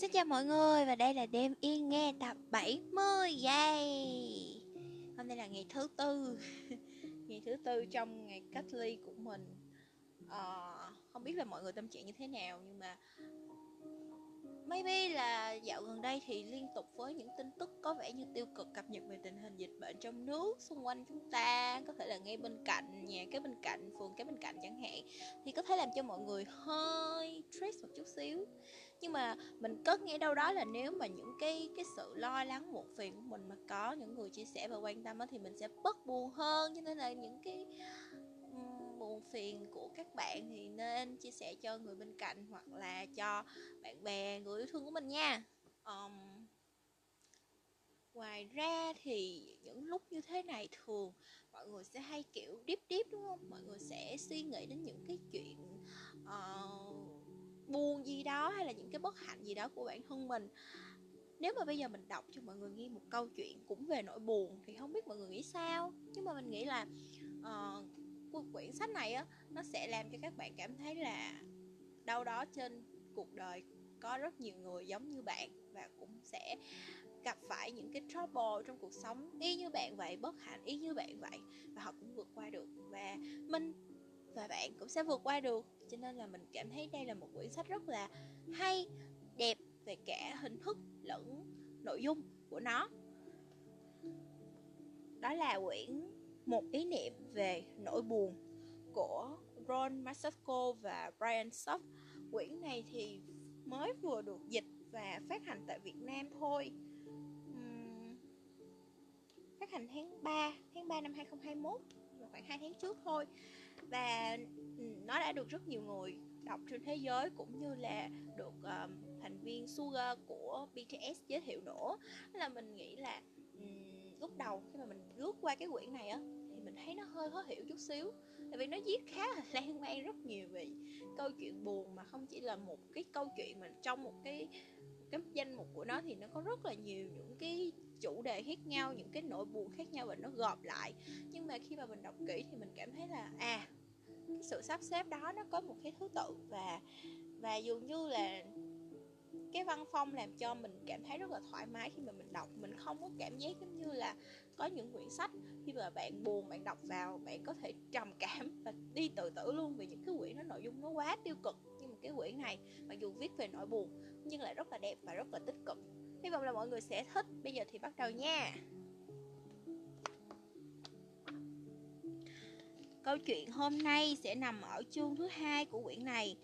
Xin chào mọi người và đây là đêm yên nghe tập 70 Yay Hôm nay là ngày thứ tư. Ngày thứ tư trong ngày cách ly của mình. À, Không biết là mọi người tâm trạng như thế nào Nhưng mà Maybe là dạo gần đây thì liên tục với những tin tức có vẻ như tiêu cực cập nhật về tình hình dịch bệnh trong nước xung quanh chúng ta có thể là ngay bên cạnh nhà cái bên cạnh phường cái bên cạnh chẳng hạn thì có thể làm cho mọi người hơi stress một chút xíu nhưng mà mình cất nghe đâu đó là nếu mà những cái cái sự lo lắng muộn phiền của mình mà có những người chia sẻ và quan tâm đó, thì mình sẽ bớt buồn hơn. Cho nên là những cái buồn phiền của các bạn thì nên chia sẻ cho người bên cạnh hoặc là cho bạn bè người yêu thương của mình nha. Um, ngoài ra thì những lúc như thế này thường mọi người sẽ hay kiểu deep deep đúng không? Mọi người sẽ suy nghĩ đến những cái chuyện uh, buồn gì đó hay là những cái bất hạnh gì đó của bản thân mình. Nếu mà bây giờ mình đọc cho mọi người nghe một câu chuyện cũng về nỗi buồn thì không biết mọi người nghĩ sao. Nhưng mà mình nghĩ là uh, quyển sách này á nó sẽ làm cho các bạn cảm thấy là đâu đó trên cuộc đời có rất nhiều người giống như bạn và cũng sẽ gặp phải những cái trouble trong cuộc sống. Y như bạn vậy bất hạnh y như bạn vậy và họ cũng vượt qua được. Và mình và bạn cũng sẽ vượt qua được cho nên là mình cảm thấy đây là một quyển sách rất là hay đẹp về cả hình thức lẫn nội dung của nó đó là quyển một ý niệm về nỗi buồn của Ron Masako và Brian Soft. Quyển này thì mới vừa được dịch và phát hành tại Việt Nam thôi. Uhm, phát hành tháng 3, tháng 3 năm 2021, khoảng 2 tháng trước thôi. Và ừ, nó đã được rất nhiều người đọc trên thế giới cũng như là được um, thành viên Suga của BTS giới thiệu nữa. Là mình nghĩ là um, lúc đầu khi mà mình lướt qua cái quyển này á thì mình thấy nó hơi khó hiểu chút xíu tại vì nó viết khá là lan man rất nhiều về câu chuyện buồn mà không chỉ là một cái câu chuyện mà trong một cái cái danh mục của nó thì nó có rất là nhiều những cái chủ đề khác nhau những cái nỗi buồn khác nhau và nó gộp lại nhưng mà khi mà mình đọc kỹ thì mình cảm thấy là à sự sắp xếp đó nó có một cái thứ tự và và dường như là cái văn phong làm cho mình cảm thấy rất là thoải mái khi mà mình đọc. Mình không có cảm giác giống như là có những quyển sách khi mà bạn buồn, bạn đọc vào, bạn có thể trầm cảm và đi tự tử luôn vì những cái quyển nó nội dung nó quá tiêu cực nhưng mà cái quyển này, mặc dù viết về nỗi buồn nhưng lại rất là đẹp và rất là tích cực. Hy vọng là mọi người sẽ thích. Bây giờ thì bắt đầu nha. Câu chuyện hôm nay sẽ nằm ở chương thứ hai của quyển này,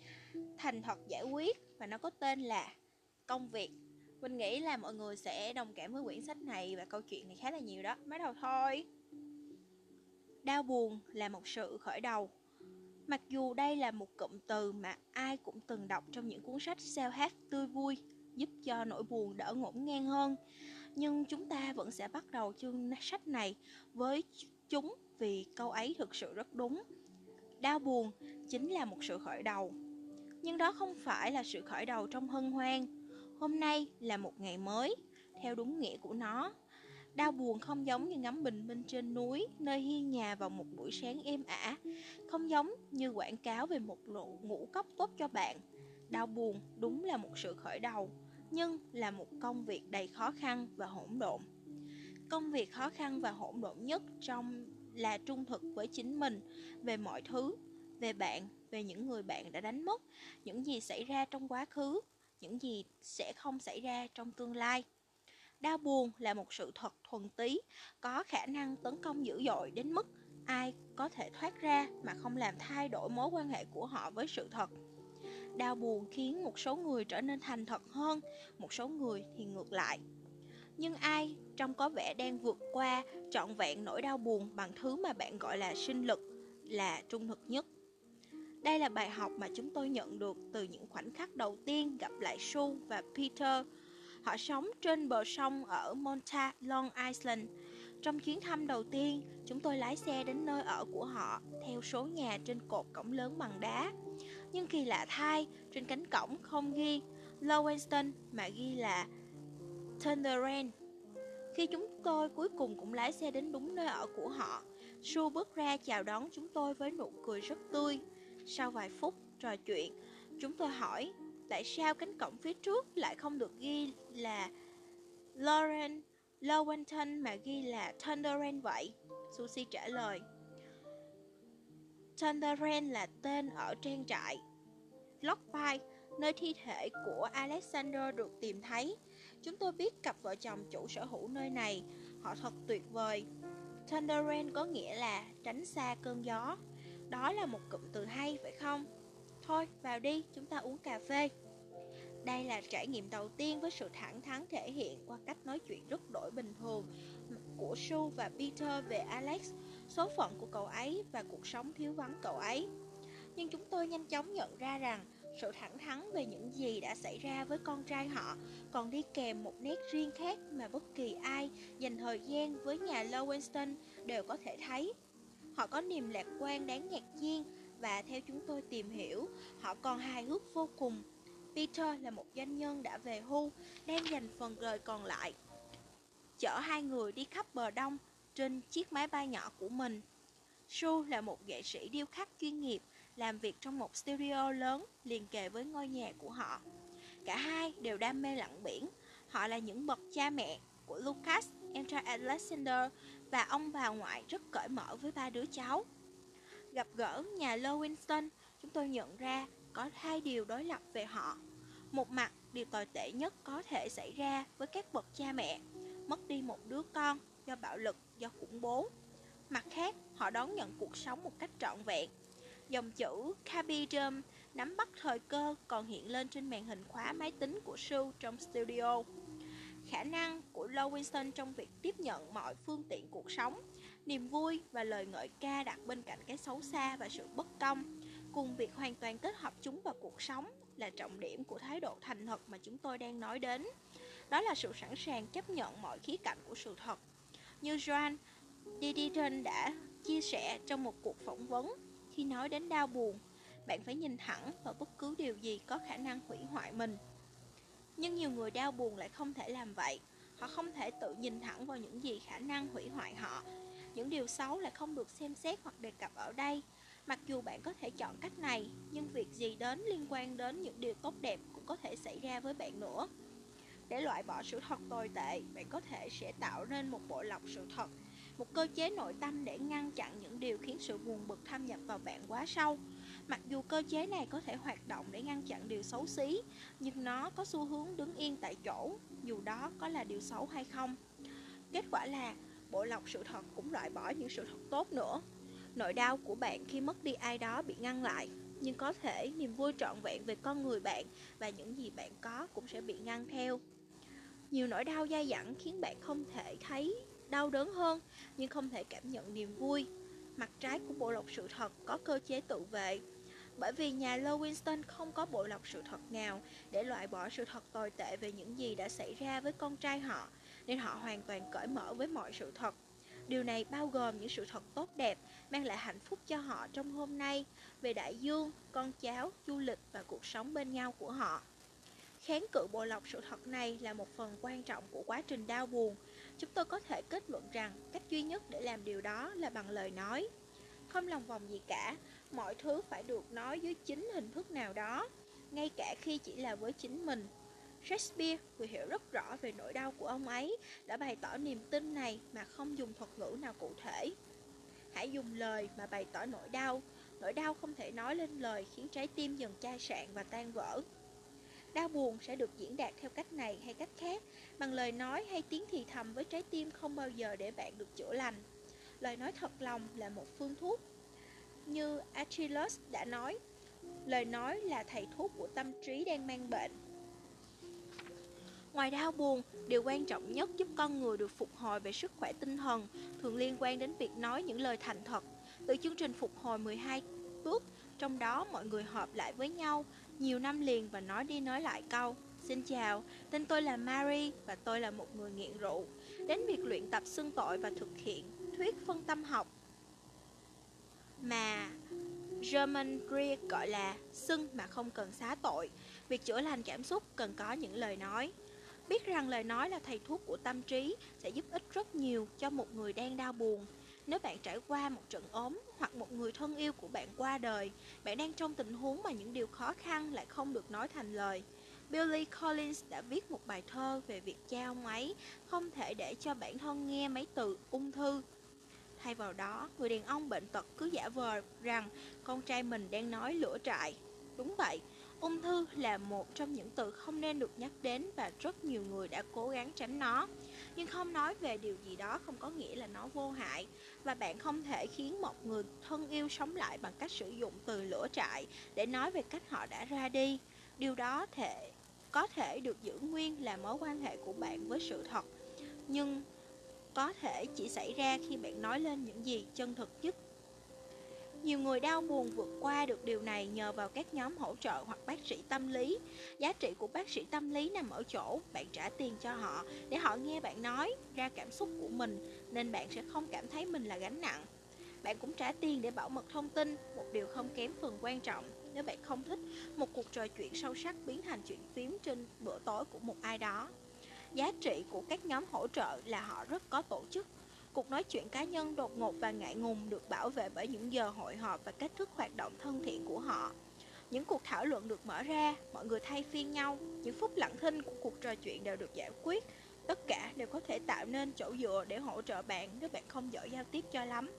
Thành thật giải quyết, và nó có tên là công việc. Mình nghĩ là mọi người sẽ đồng cảm với quyển sách này và câu chuyện này khá là nhiều đó. Mới đầu thôi. Đau buồn là một sự khởi đầu. Mặc dù đây là một cụm từ mà ai cũng từng đọc trong những cuốn sách sao hát tươi vui, giúp cho nỗi buồn đỡ ngổn ngang hơn, nhưng chúng ta vẫn sẽ bắt đầu chương sách này với chúng vì câu ấy thực sự rất đúng đau buồn chính là một sự khởi đầu nhưng đó không phải là sự khởi đầu trong hân hoan Hôm nay là một ngày mới, theo đúng nghĩa của nó. Đau buồn không giống như ngắm bình minh trên núi, nơi hiên nhà vào một buổi sáng êm ả. Không giống như quảng cáo về một lộ ngũ cốc tốt cho bạn. Đau buồn đúng là một sự khởi đầu, nhưng là một công việc đầy khó khăn và hỗn độn. Công việc khó khăn và hỗn độn nhất trong là trung thực với chính mình về mọi thứ, về bạn, về những người bạn đã đánh mất, những gì xảy ra trong quá khứ những gì sẽ không xảy ra trong tương lai. Đau buồn là một sự thật thuần túy, có khả năng tấn công dữ dội đến mức ai có thể thoát ra mà không làm thay đổi mối quan hệ của họ với sự thật. Đau buồn khiến một số người trở nên thành thật hơn, một số người thì ngược lại. Nhưng ai trong có vẻ đang vượt qua trọn vẹn nỗi đau buồn bằng thứ mà bạn gọi là sinh lực là trung thực nhất. Đây là bài học mà chúng tôi nhận được từ những khoảnh khắc đầu tiên gặp lại Sue và Peter. Họ sống trên bờ sông ở Monta, Long Island. Trong chuyến thăm đầu tiên, chúng tôi lái xe đến nơi ở của họ theo số nhà trên cột cổng lớn bằng đá. Nhưng kỳ lạ thay, trên cánh cổng không ghi Lowenstein mà ghi là Thunderland. Khi chúng tôi cuối cùng cũng lái xe đến đúng nơi ở của họ, Sue bước ra chào đón chúng tôi với nụ cười rất tươi. Sau vài phút trò chuyện, chúng tôi hỏi Tại sao cánh cổng phía trước lại không được ghi là Lauren Lowenton mà ghi là Thunderland vậy? Susie trả lời. Thunderland là tên ở trang trại Lockpile, nơi thi thể của Alexander được tìm thấy. Chúng tôi biết cặp vợ chồng chủ sở hữu nơi này, họ thật tuyệt vời. Thunderrain có nghĩa là tránh xa cơn gió. Đó là một cụm từ hay phải không? Thôi, vào đi, chúng ta uống cà phê. Đây là trải nghiệm đầu tiên với sự thẳng thắn thể hiện qua cách nói chuyện rất đổi bình thường của Sue và Peter về Alex, số phận của cậu ấy và cuộc sống thiếu vắng cậu ấy. Nhưng chúng tôi nhanh chóng nhận ra rằng sự thẳng thắn về những gì đã xảy ra với con trai họ còn đi kèm một nét riêng khác mà bất kỳ ai dành thời gian với nhà Lowenstein đều có thể thấy. Họ có niềm lạc quan đáng ngạc nhiên và theo chúng tôi tìm hiểu, họ còn hài hước vô cùng. Peter là một doanh nhân đã về hưu, đang dành phần đời còn lại. Chở hai người đi khắp bờ đông trên chiếc máy bay nhỏ của mình. Sue là một nghệ sĩ điêu khắc chuyên nghiệp, làm việc trong một studio lớn liền kề với ngôi nhà của họ. Cả hai đều đam mê lặn biển. Họ là những bậc cha mẹ của Lucas, em trai Alexander và ông bà ngoại rất cởi mở với ba đứa cháu. Gặp gỡ nhà Lowinston, chúng tôi nhận ra có hai điều đối lập về họ. Một mặt, điều tồi tệ nhất có thể xảy ra với các bậc cha mẹ, mất đi một đứa con do bạo lực, do khủng bố. Mặt khác, họ đón nhận cuộc sống một cách trọn vẹn. Dòng chữ Capidum nắm bắt thời cơ còn hiện lên trên màn hình khóa máy tính của Sue trong studio. Khả năng của Lowinson trong việc tiếp nhận mọi phương tiện cuộc sống, niềm vui và lời ngợi ca đặt bên cạnh cái xấu xa và sự bất công, cùng việc hoàn toàn kết hợp chúng vào cuộc sống là trọng điểm của thái độ thành thật mà chúng tôi đang nói đến. Đó là sự sẵn sàng chấp nhận mọi khía cạnh của sự thật. Như Joan Didion đã chia sẻ trong một cuộc phỏng vấn khi nói đến đau buồn, bạn phải nhìn thẳng vào bất cứ điều gì có khả năng hủy hoại mình. Nhưng nhiều người đau buồn lại không thể làm vậy. Họ không thể tự nhìn thẳng vào những gì khả năng hủy hoại họ. Những điều xấu lại không được xem xét hoặc đề cập ở đây. Mặc dù bạn có thể chọn cách này, nhưng việc gì đến liên quan đến những điều tốt đẹp cũng có thể xảy ra với bạn nữa. Để loại bỏ sự thật tồi tệ, bạn có thể sẽ tạo nên một bộ lọc sự thật, một cơ chế nội tâm để ngăn chặn những điều khiến sự buồn bực thâm nhập vào bạn quá sâu. Mặc dù cơ chế này có thể hoạt động để ngăn chặn điều xấu xí, nhưng nó có xu hướng đứng yên tại chỗ, dù đó có là điều xấu hay không. Kết quả là, bộ lọc sự thật cũng loại bỏ những sự thật tốt nữa. Nỗi đau của bạn khi mất đi ai đó bị ngăn lại, nhưng có thể niềm vui trọn vẹn về con người bạn và những gì bạn có cũng sẽ bị ngăn theo. Nhiều nỗi đau dai dẳng khiến bạn không thể thấy đau đớn hơn, nhưng không thể cảm nhận niềm vui. Mặt trái của bộ lọc sự thật có cơ chế tự vệ, bởi vì nhà Lowinston không có bộ lọc sự thật nào để loại bỏ sự thật tồi tệ về những gì đã xảy ra với con trai họ, nên họ hoàn toàn cởi mở với mọi sự thật. Điều này bao gồm những sự thật tốt đẹp, mang lại hạnh phúc cho họ trong hôm nay, về đại dương, con cháu, du lịch và cuộc sống bên nhau của họ. Kháng cự bộ lọc sự thật này là một phần quan trọng của quá trình đau buồn. Chúng tôi có thể kết luận rằng cách duy nhất để làm điều đó là bằng lời nói. Không lòng vòng gì cả, mọi thứ phải được nói dưới chính hình thức nào đó, ngay cả khi chỉ là với chính mình. Shakespeare, người hiểu rất rõ về nỗi đau của ông ấy, đã bày tỏ niềm tin này mà không dùng thuật ngữ nào cụ thể. Hãy dùng lời mà bày tỏ nỗi đau. Nỗi đau không thể nói lên lời khiến trái tim dần chai sạn và tan vỡ. Đau buồn sẽ được diễn đạt theo cách này hay cách khác, bằng lời nói hay tiếng thì thầm với trái tim không bao giờ để bạn được chữa lành. Lời nói thật lòng là một phương thuốc. Như Achilles đã nói, lời nói là thầy thuốc của tâm trí đang mang bệnh. Ngoài đau buồn, điều quan trọng nhất giúp con người được phục hồi về sức khỏe tinh thần thường liên quan đến việc nói những lời thành thật. Từ chương trình phục hồi 12 bước, trong đó mọi người họp lại với nhau nhiều năm liền và nói đi nói lại câu Xin chào, tên tôi là Mary và tôi là một người nghiện rượu. Đến việc luyện tập xưng tội và thực hiện thuyết phân tâm học mà German Greer gọi là xưng mà không cần xá tội. Việc chữa lành cảm xúc cần có những lời nói. Biết rằng lời nói là thầy thuốc của tâm trí sẽ giúp ích rất nhiều cho một người đang đau buồn. Nếu bạn trải qua một trận ốm hoặc một người thân yêu của bạn qua đời, bạn đang trong tình huống mà những điều khó khăn lại không được nói thành lời. Billy Collins đã viết một bài thơ về việc cha ông ấy không thể để cho bản thân nghe mấy từ ung thư. Thay vào đó, người đàn ông bệnh tật cứ giả vờ rằng con trai mình đang nói lửa trại. Đúng vậy, ung thư là một trong những từ không nên được nhắc đến và rất nhiều người đã cố gắng tránh nó. Nhưng không nói về điều gì đó không có nghĩa là nó vô hại. Và bạn không thể khiến một người thân yêu sống lại bằng cách sử dụng từ lửa trại Để nói về cách họ đã ra đi. Điều đó thể, có thể được giữ nguyên là mối quan hệ của bạn với sự thật. Nhưng có thể chỉ xảy ra khi bạn nói lên những gì chân thực nhất nhiều người đau buồn vượt qua được điều này nhờ vào các nhóm hỗ trợ hoặc bác sĩ tâm lý. Giá trị của bác sĩ tâm lý nằm ở chỗ bạn trả tiền cho họ để họ nghe bạn nói ra cảm xúc của mình nên bạn sẽ không cảm thấy mình là gánh nặng. Bạn cũng trả tiền để bảo mật thông tin, một điều không kém phần quan trọng nếu bạn không thích một cuộc trò chuyện sâu sắc biến thành chuyện phím trên bữa tối của một ai đó. Giá trị của các nhóm hỗ trợ là họ rất có tổ chức Cuộc nói chuyện cá nhân đột ngột và ngại ngùng được bảo vệ bởi những giờ hội họp và cách thức hoạt động thân thiện của họ. Những cuộc thảo luận được mở ra, mọi người thay phiên nhau, những phút lặng thinh của cuộc trò chuyện đều được giải quyết. Tất cả đều có thể tạo nên chỗ dựa để hỗ trợ bạn nếu bạn không giỏi giao tiếp cho lắm.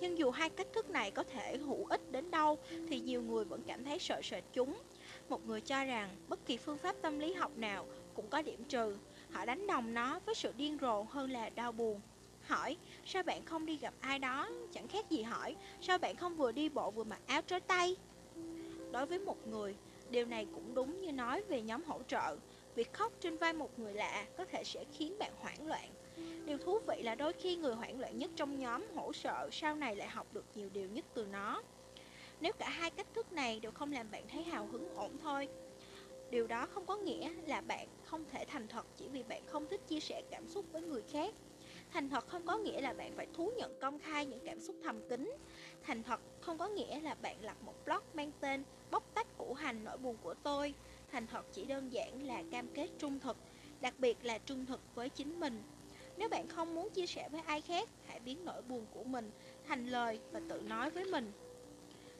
Nhưng dù hai cách thức này có thể hữu ích đến đâu thì nhiều người vẫn cảm thấy sợ sệt chúng. Một người cho rằng bất kỳ phương pháp tâm lý học nào cũng có điểm trừ. Họ đánh đồng nó với sự điên rồ hơn là đau buồn. Hỏi, sao bạn không đi gặp ai đó? Chẳng khác gì hỏi, sao bạn không vừa đi bộ vừa mặc áo trói tay? Đối với một người, điều này cũng đúng như nói về nhóm hỗ trợ. Việc khóc trên vai một người lạ có thể sẽ khiến bạn hoảng loạn. Điều thú vị là đôi khi người hoảng loạn nhất trong nhóm hỗ trợ sau này lại học được nhiều điều nhất từ nó. Nếu cả hai cách thức này đều không làm bạn thấy hào hứng ổn thôi, điều đó không có nghĩa là bạn không thể thành thật chỉ vì bạn không thích chia sẻ cảm xúc với người khác. Thành thật không có nghĩa là bạn phải thú nhận công khai những cảm xúc thầm kín. Thành thật không có nghĩa là bạn lập một blog mang tên bóc tách củ hành nỗi buồn của tôi. Thành thật chỉ đơn giản là cam kết trung thực, đặc biệt là trung thực với chính mình. Nếu bạn không muốn chia sẻ với ai khác, hãy biến nỗi buồn của mình thành lời và tự nói với mình.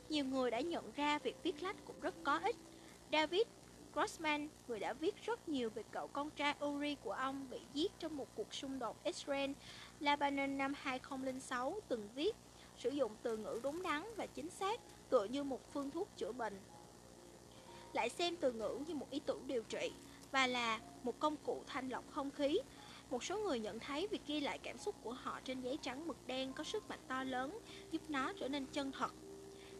Nhiều người đã nhận ra việc viết lách cũng rất có ích. David Grossman, người đã viết rất nhiều về cậu con trai Uri của ông bị giết trong một cuộc xung đột Israel-Lebanon năm 2006, từng viết sử dụng từ ngữ đúng đắn và chính xác tựa như một phương thuốc chữa bệnh. Lại xem từ ngữ như một ý tưởng điều trị và là một công cụ thanh lọc không khí. Một số người nhận thấy việc ghi lại cảm xúc của họ trên giấy trắng mực đen có sức mạnh to lớn, giúp nó trở nên chân thật.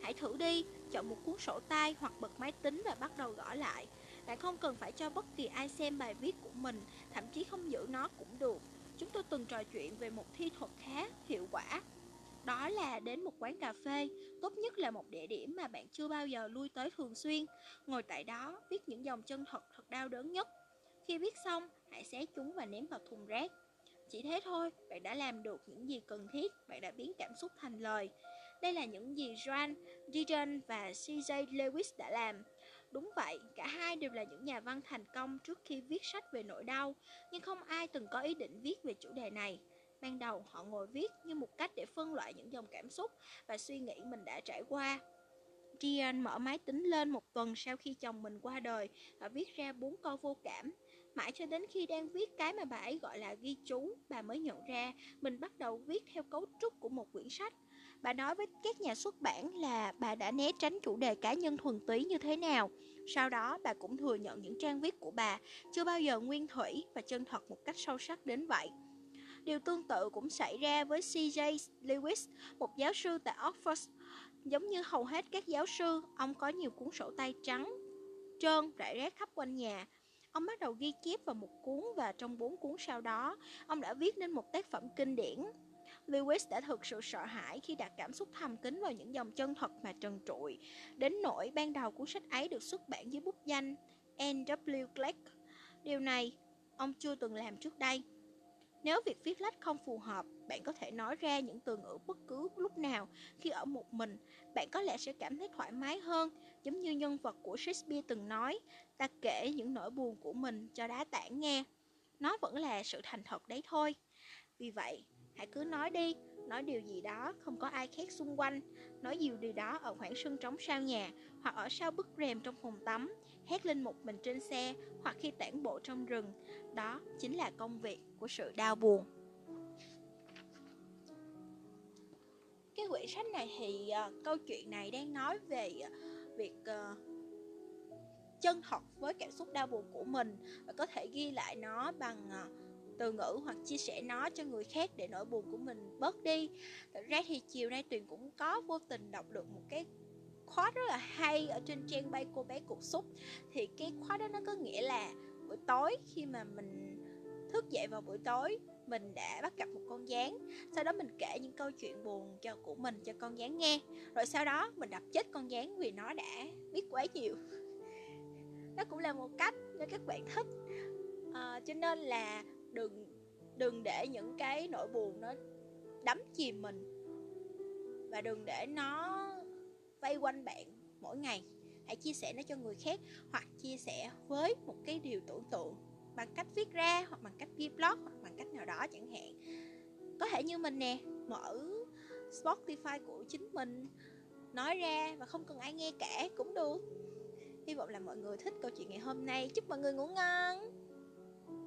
Hãy thử đi, chọn một cuốn sổ tay hoặc bật máy tính và bắt đầu gõ lại. Bạn không cần phải cho bất kỳ ai xem bài viết của mình, thậm chí không giữ nó cũng được. Chúng tôi từng trò chuyện về một thi thuật khá hiệu quả. Đó là đến một quán cà phê, tốt nhất là một địa điểm mà bạn chưa bao giờ lui tới thường xuyên. Ngồi tại đó, viết những dòng chân thật thật đau đớn nhất. Khi viết xong, hãy xé chúng và ném vào thùng rác. Chỉ thế thôi, bạn đã làm được những gì cần thiết, bạn đã biến cảm xúc thành lời. Đây là những gì Joan Dijon và CJ Lewis đã làm. Đúng vậy, cả hai đều là những nhà văn thành công trước khi viết sách về nỗi đau, nhưng không ai từng có ý định viết về chủ đề này. Ban đầu họ ngồi viết như một cách để phân loại những dòng cảm xúc và suy nghĩ mình đã trải qua. Diane mở máy tính lên một tuần sau khi chồng mình qua đời và viết ra bốn câu vô cảm. Mãi cho đến khi đang viết cái mà bà ấy gọi là ghi chú, bà mới nhận ra mình bắt đầu viết theo cấu trúc của một quyển sách. Bà nói với các nhà xuất bản là bà đã né tránh chủ đề cá nhân thuần túy như thế nào. Sau đó, bà cũng thừa nhận những trang viết của bà chưa bao giờ nguyên thủy và chân thật một cách sâu sắc đến vậy. Điều tương tự cũng xảy ra với C.J. Lewis, một giáo sư tại Oxford. Giống như hầu hết các giáo sư, ông có nhiều cuốn sổ tay trắng, trơn, rải rác khắp quanh nhà. Ông bắt đầu ghi chép vào một cuốn và trong bốn cuốn sau đó, ông đã viết nên một tác phẩm kinh điển Lewis đã thực sự sợ hãi khi đặt cảm xúc thầm kín vào những dòng chân thật mà trần trụi. Đến nỗi ban đầu cuốn sách ấy được xuất bản dưới bút danh N.W. Clark. Điều này ông chưa từng làm trước đây. Nếu việc viết lách không phù hợp, bạn có thể nói ra những từ ngữ bất cứ lúc nào khi ở một mình. Bạn có lẽ sẽ cảm thấy thoải mái hơn, giống như nhân vật của Shakespeare từng nói, ta kể những nỗi buồn của mình cho đá tảng nghe. Nó vẫn là sự thành thật đấy thôi. Vì vậy, Hãy cứ nói đi, nói điều gì đó không có ai khác xung quanh, nói nhiều điều đó ở khoảng sân trống sau nhà hoặc ở sau bức rèm trong phòng tắm, hét lên một mình trên xe hoặc khi tản bộ trong rừng. Đó chính là công việc của sự đau buồn. Cái quyển sách này thì uh, câu chuyện này đang nói về uh, việc uh, chân thật với cảm xúc đau buồn của mình và có thể ghi lại nó bằng uh, từ ngữ hoặc chia sẻ nó cho người khác để nỗi buồn của mình bớt đi. Thật ra thì chiều nay tuyền cũng có vô tình đọc được một cái khóa rất là hay ở trên trang bay cô bé cục xúc. Thì cái khóa đó nó có nghĩa là buổi tối khi mà mình thức dậy vào buổi tối mình đã bắt gặp một con gián sau đó mình kể những câu chuyện buồn cho của mình cho con gián nghe. Rồi sau đó mình đập chết con gián vì nó đã biết quá nhiều. Nó cũng là một cách để các bạn thích. À, cho nên là đừng đừng để những cái nỗi buồn nó đắm chìm mình. Và đừng để nó vây quanh bạn mỗi ngày. Hãy chia sẻ nó cho người khác, hoặc chia sẻ với một cái điều tưởng tượng bằng cách viết ra, hoặc bằng cách ghi blog, hoặc bằng cách nào đó chẳng hạn. Có thể như mình nè, mở Spotify của chính mình, nói ra và không cần ai nghe cả cũng được. Hy vọng là mọi người thích câu chuyện ngày hôm nay. Chúc mọi người ngủ ngon!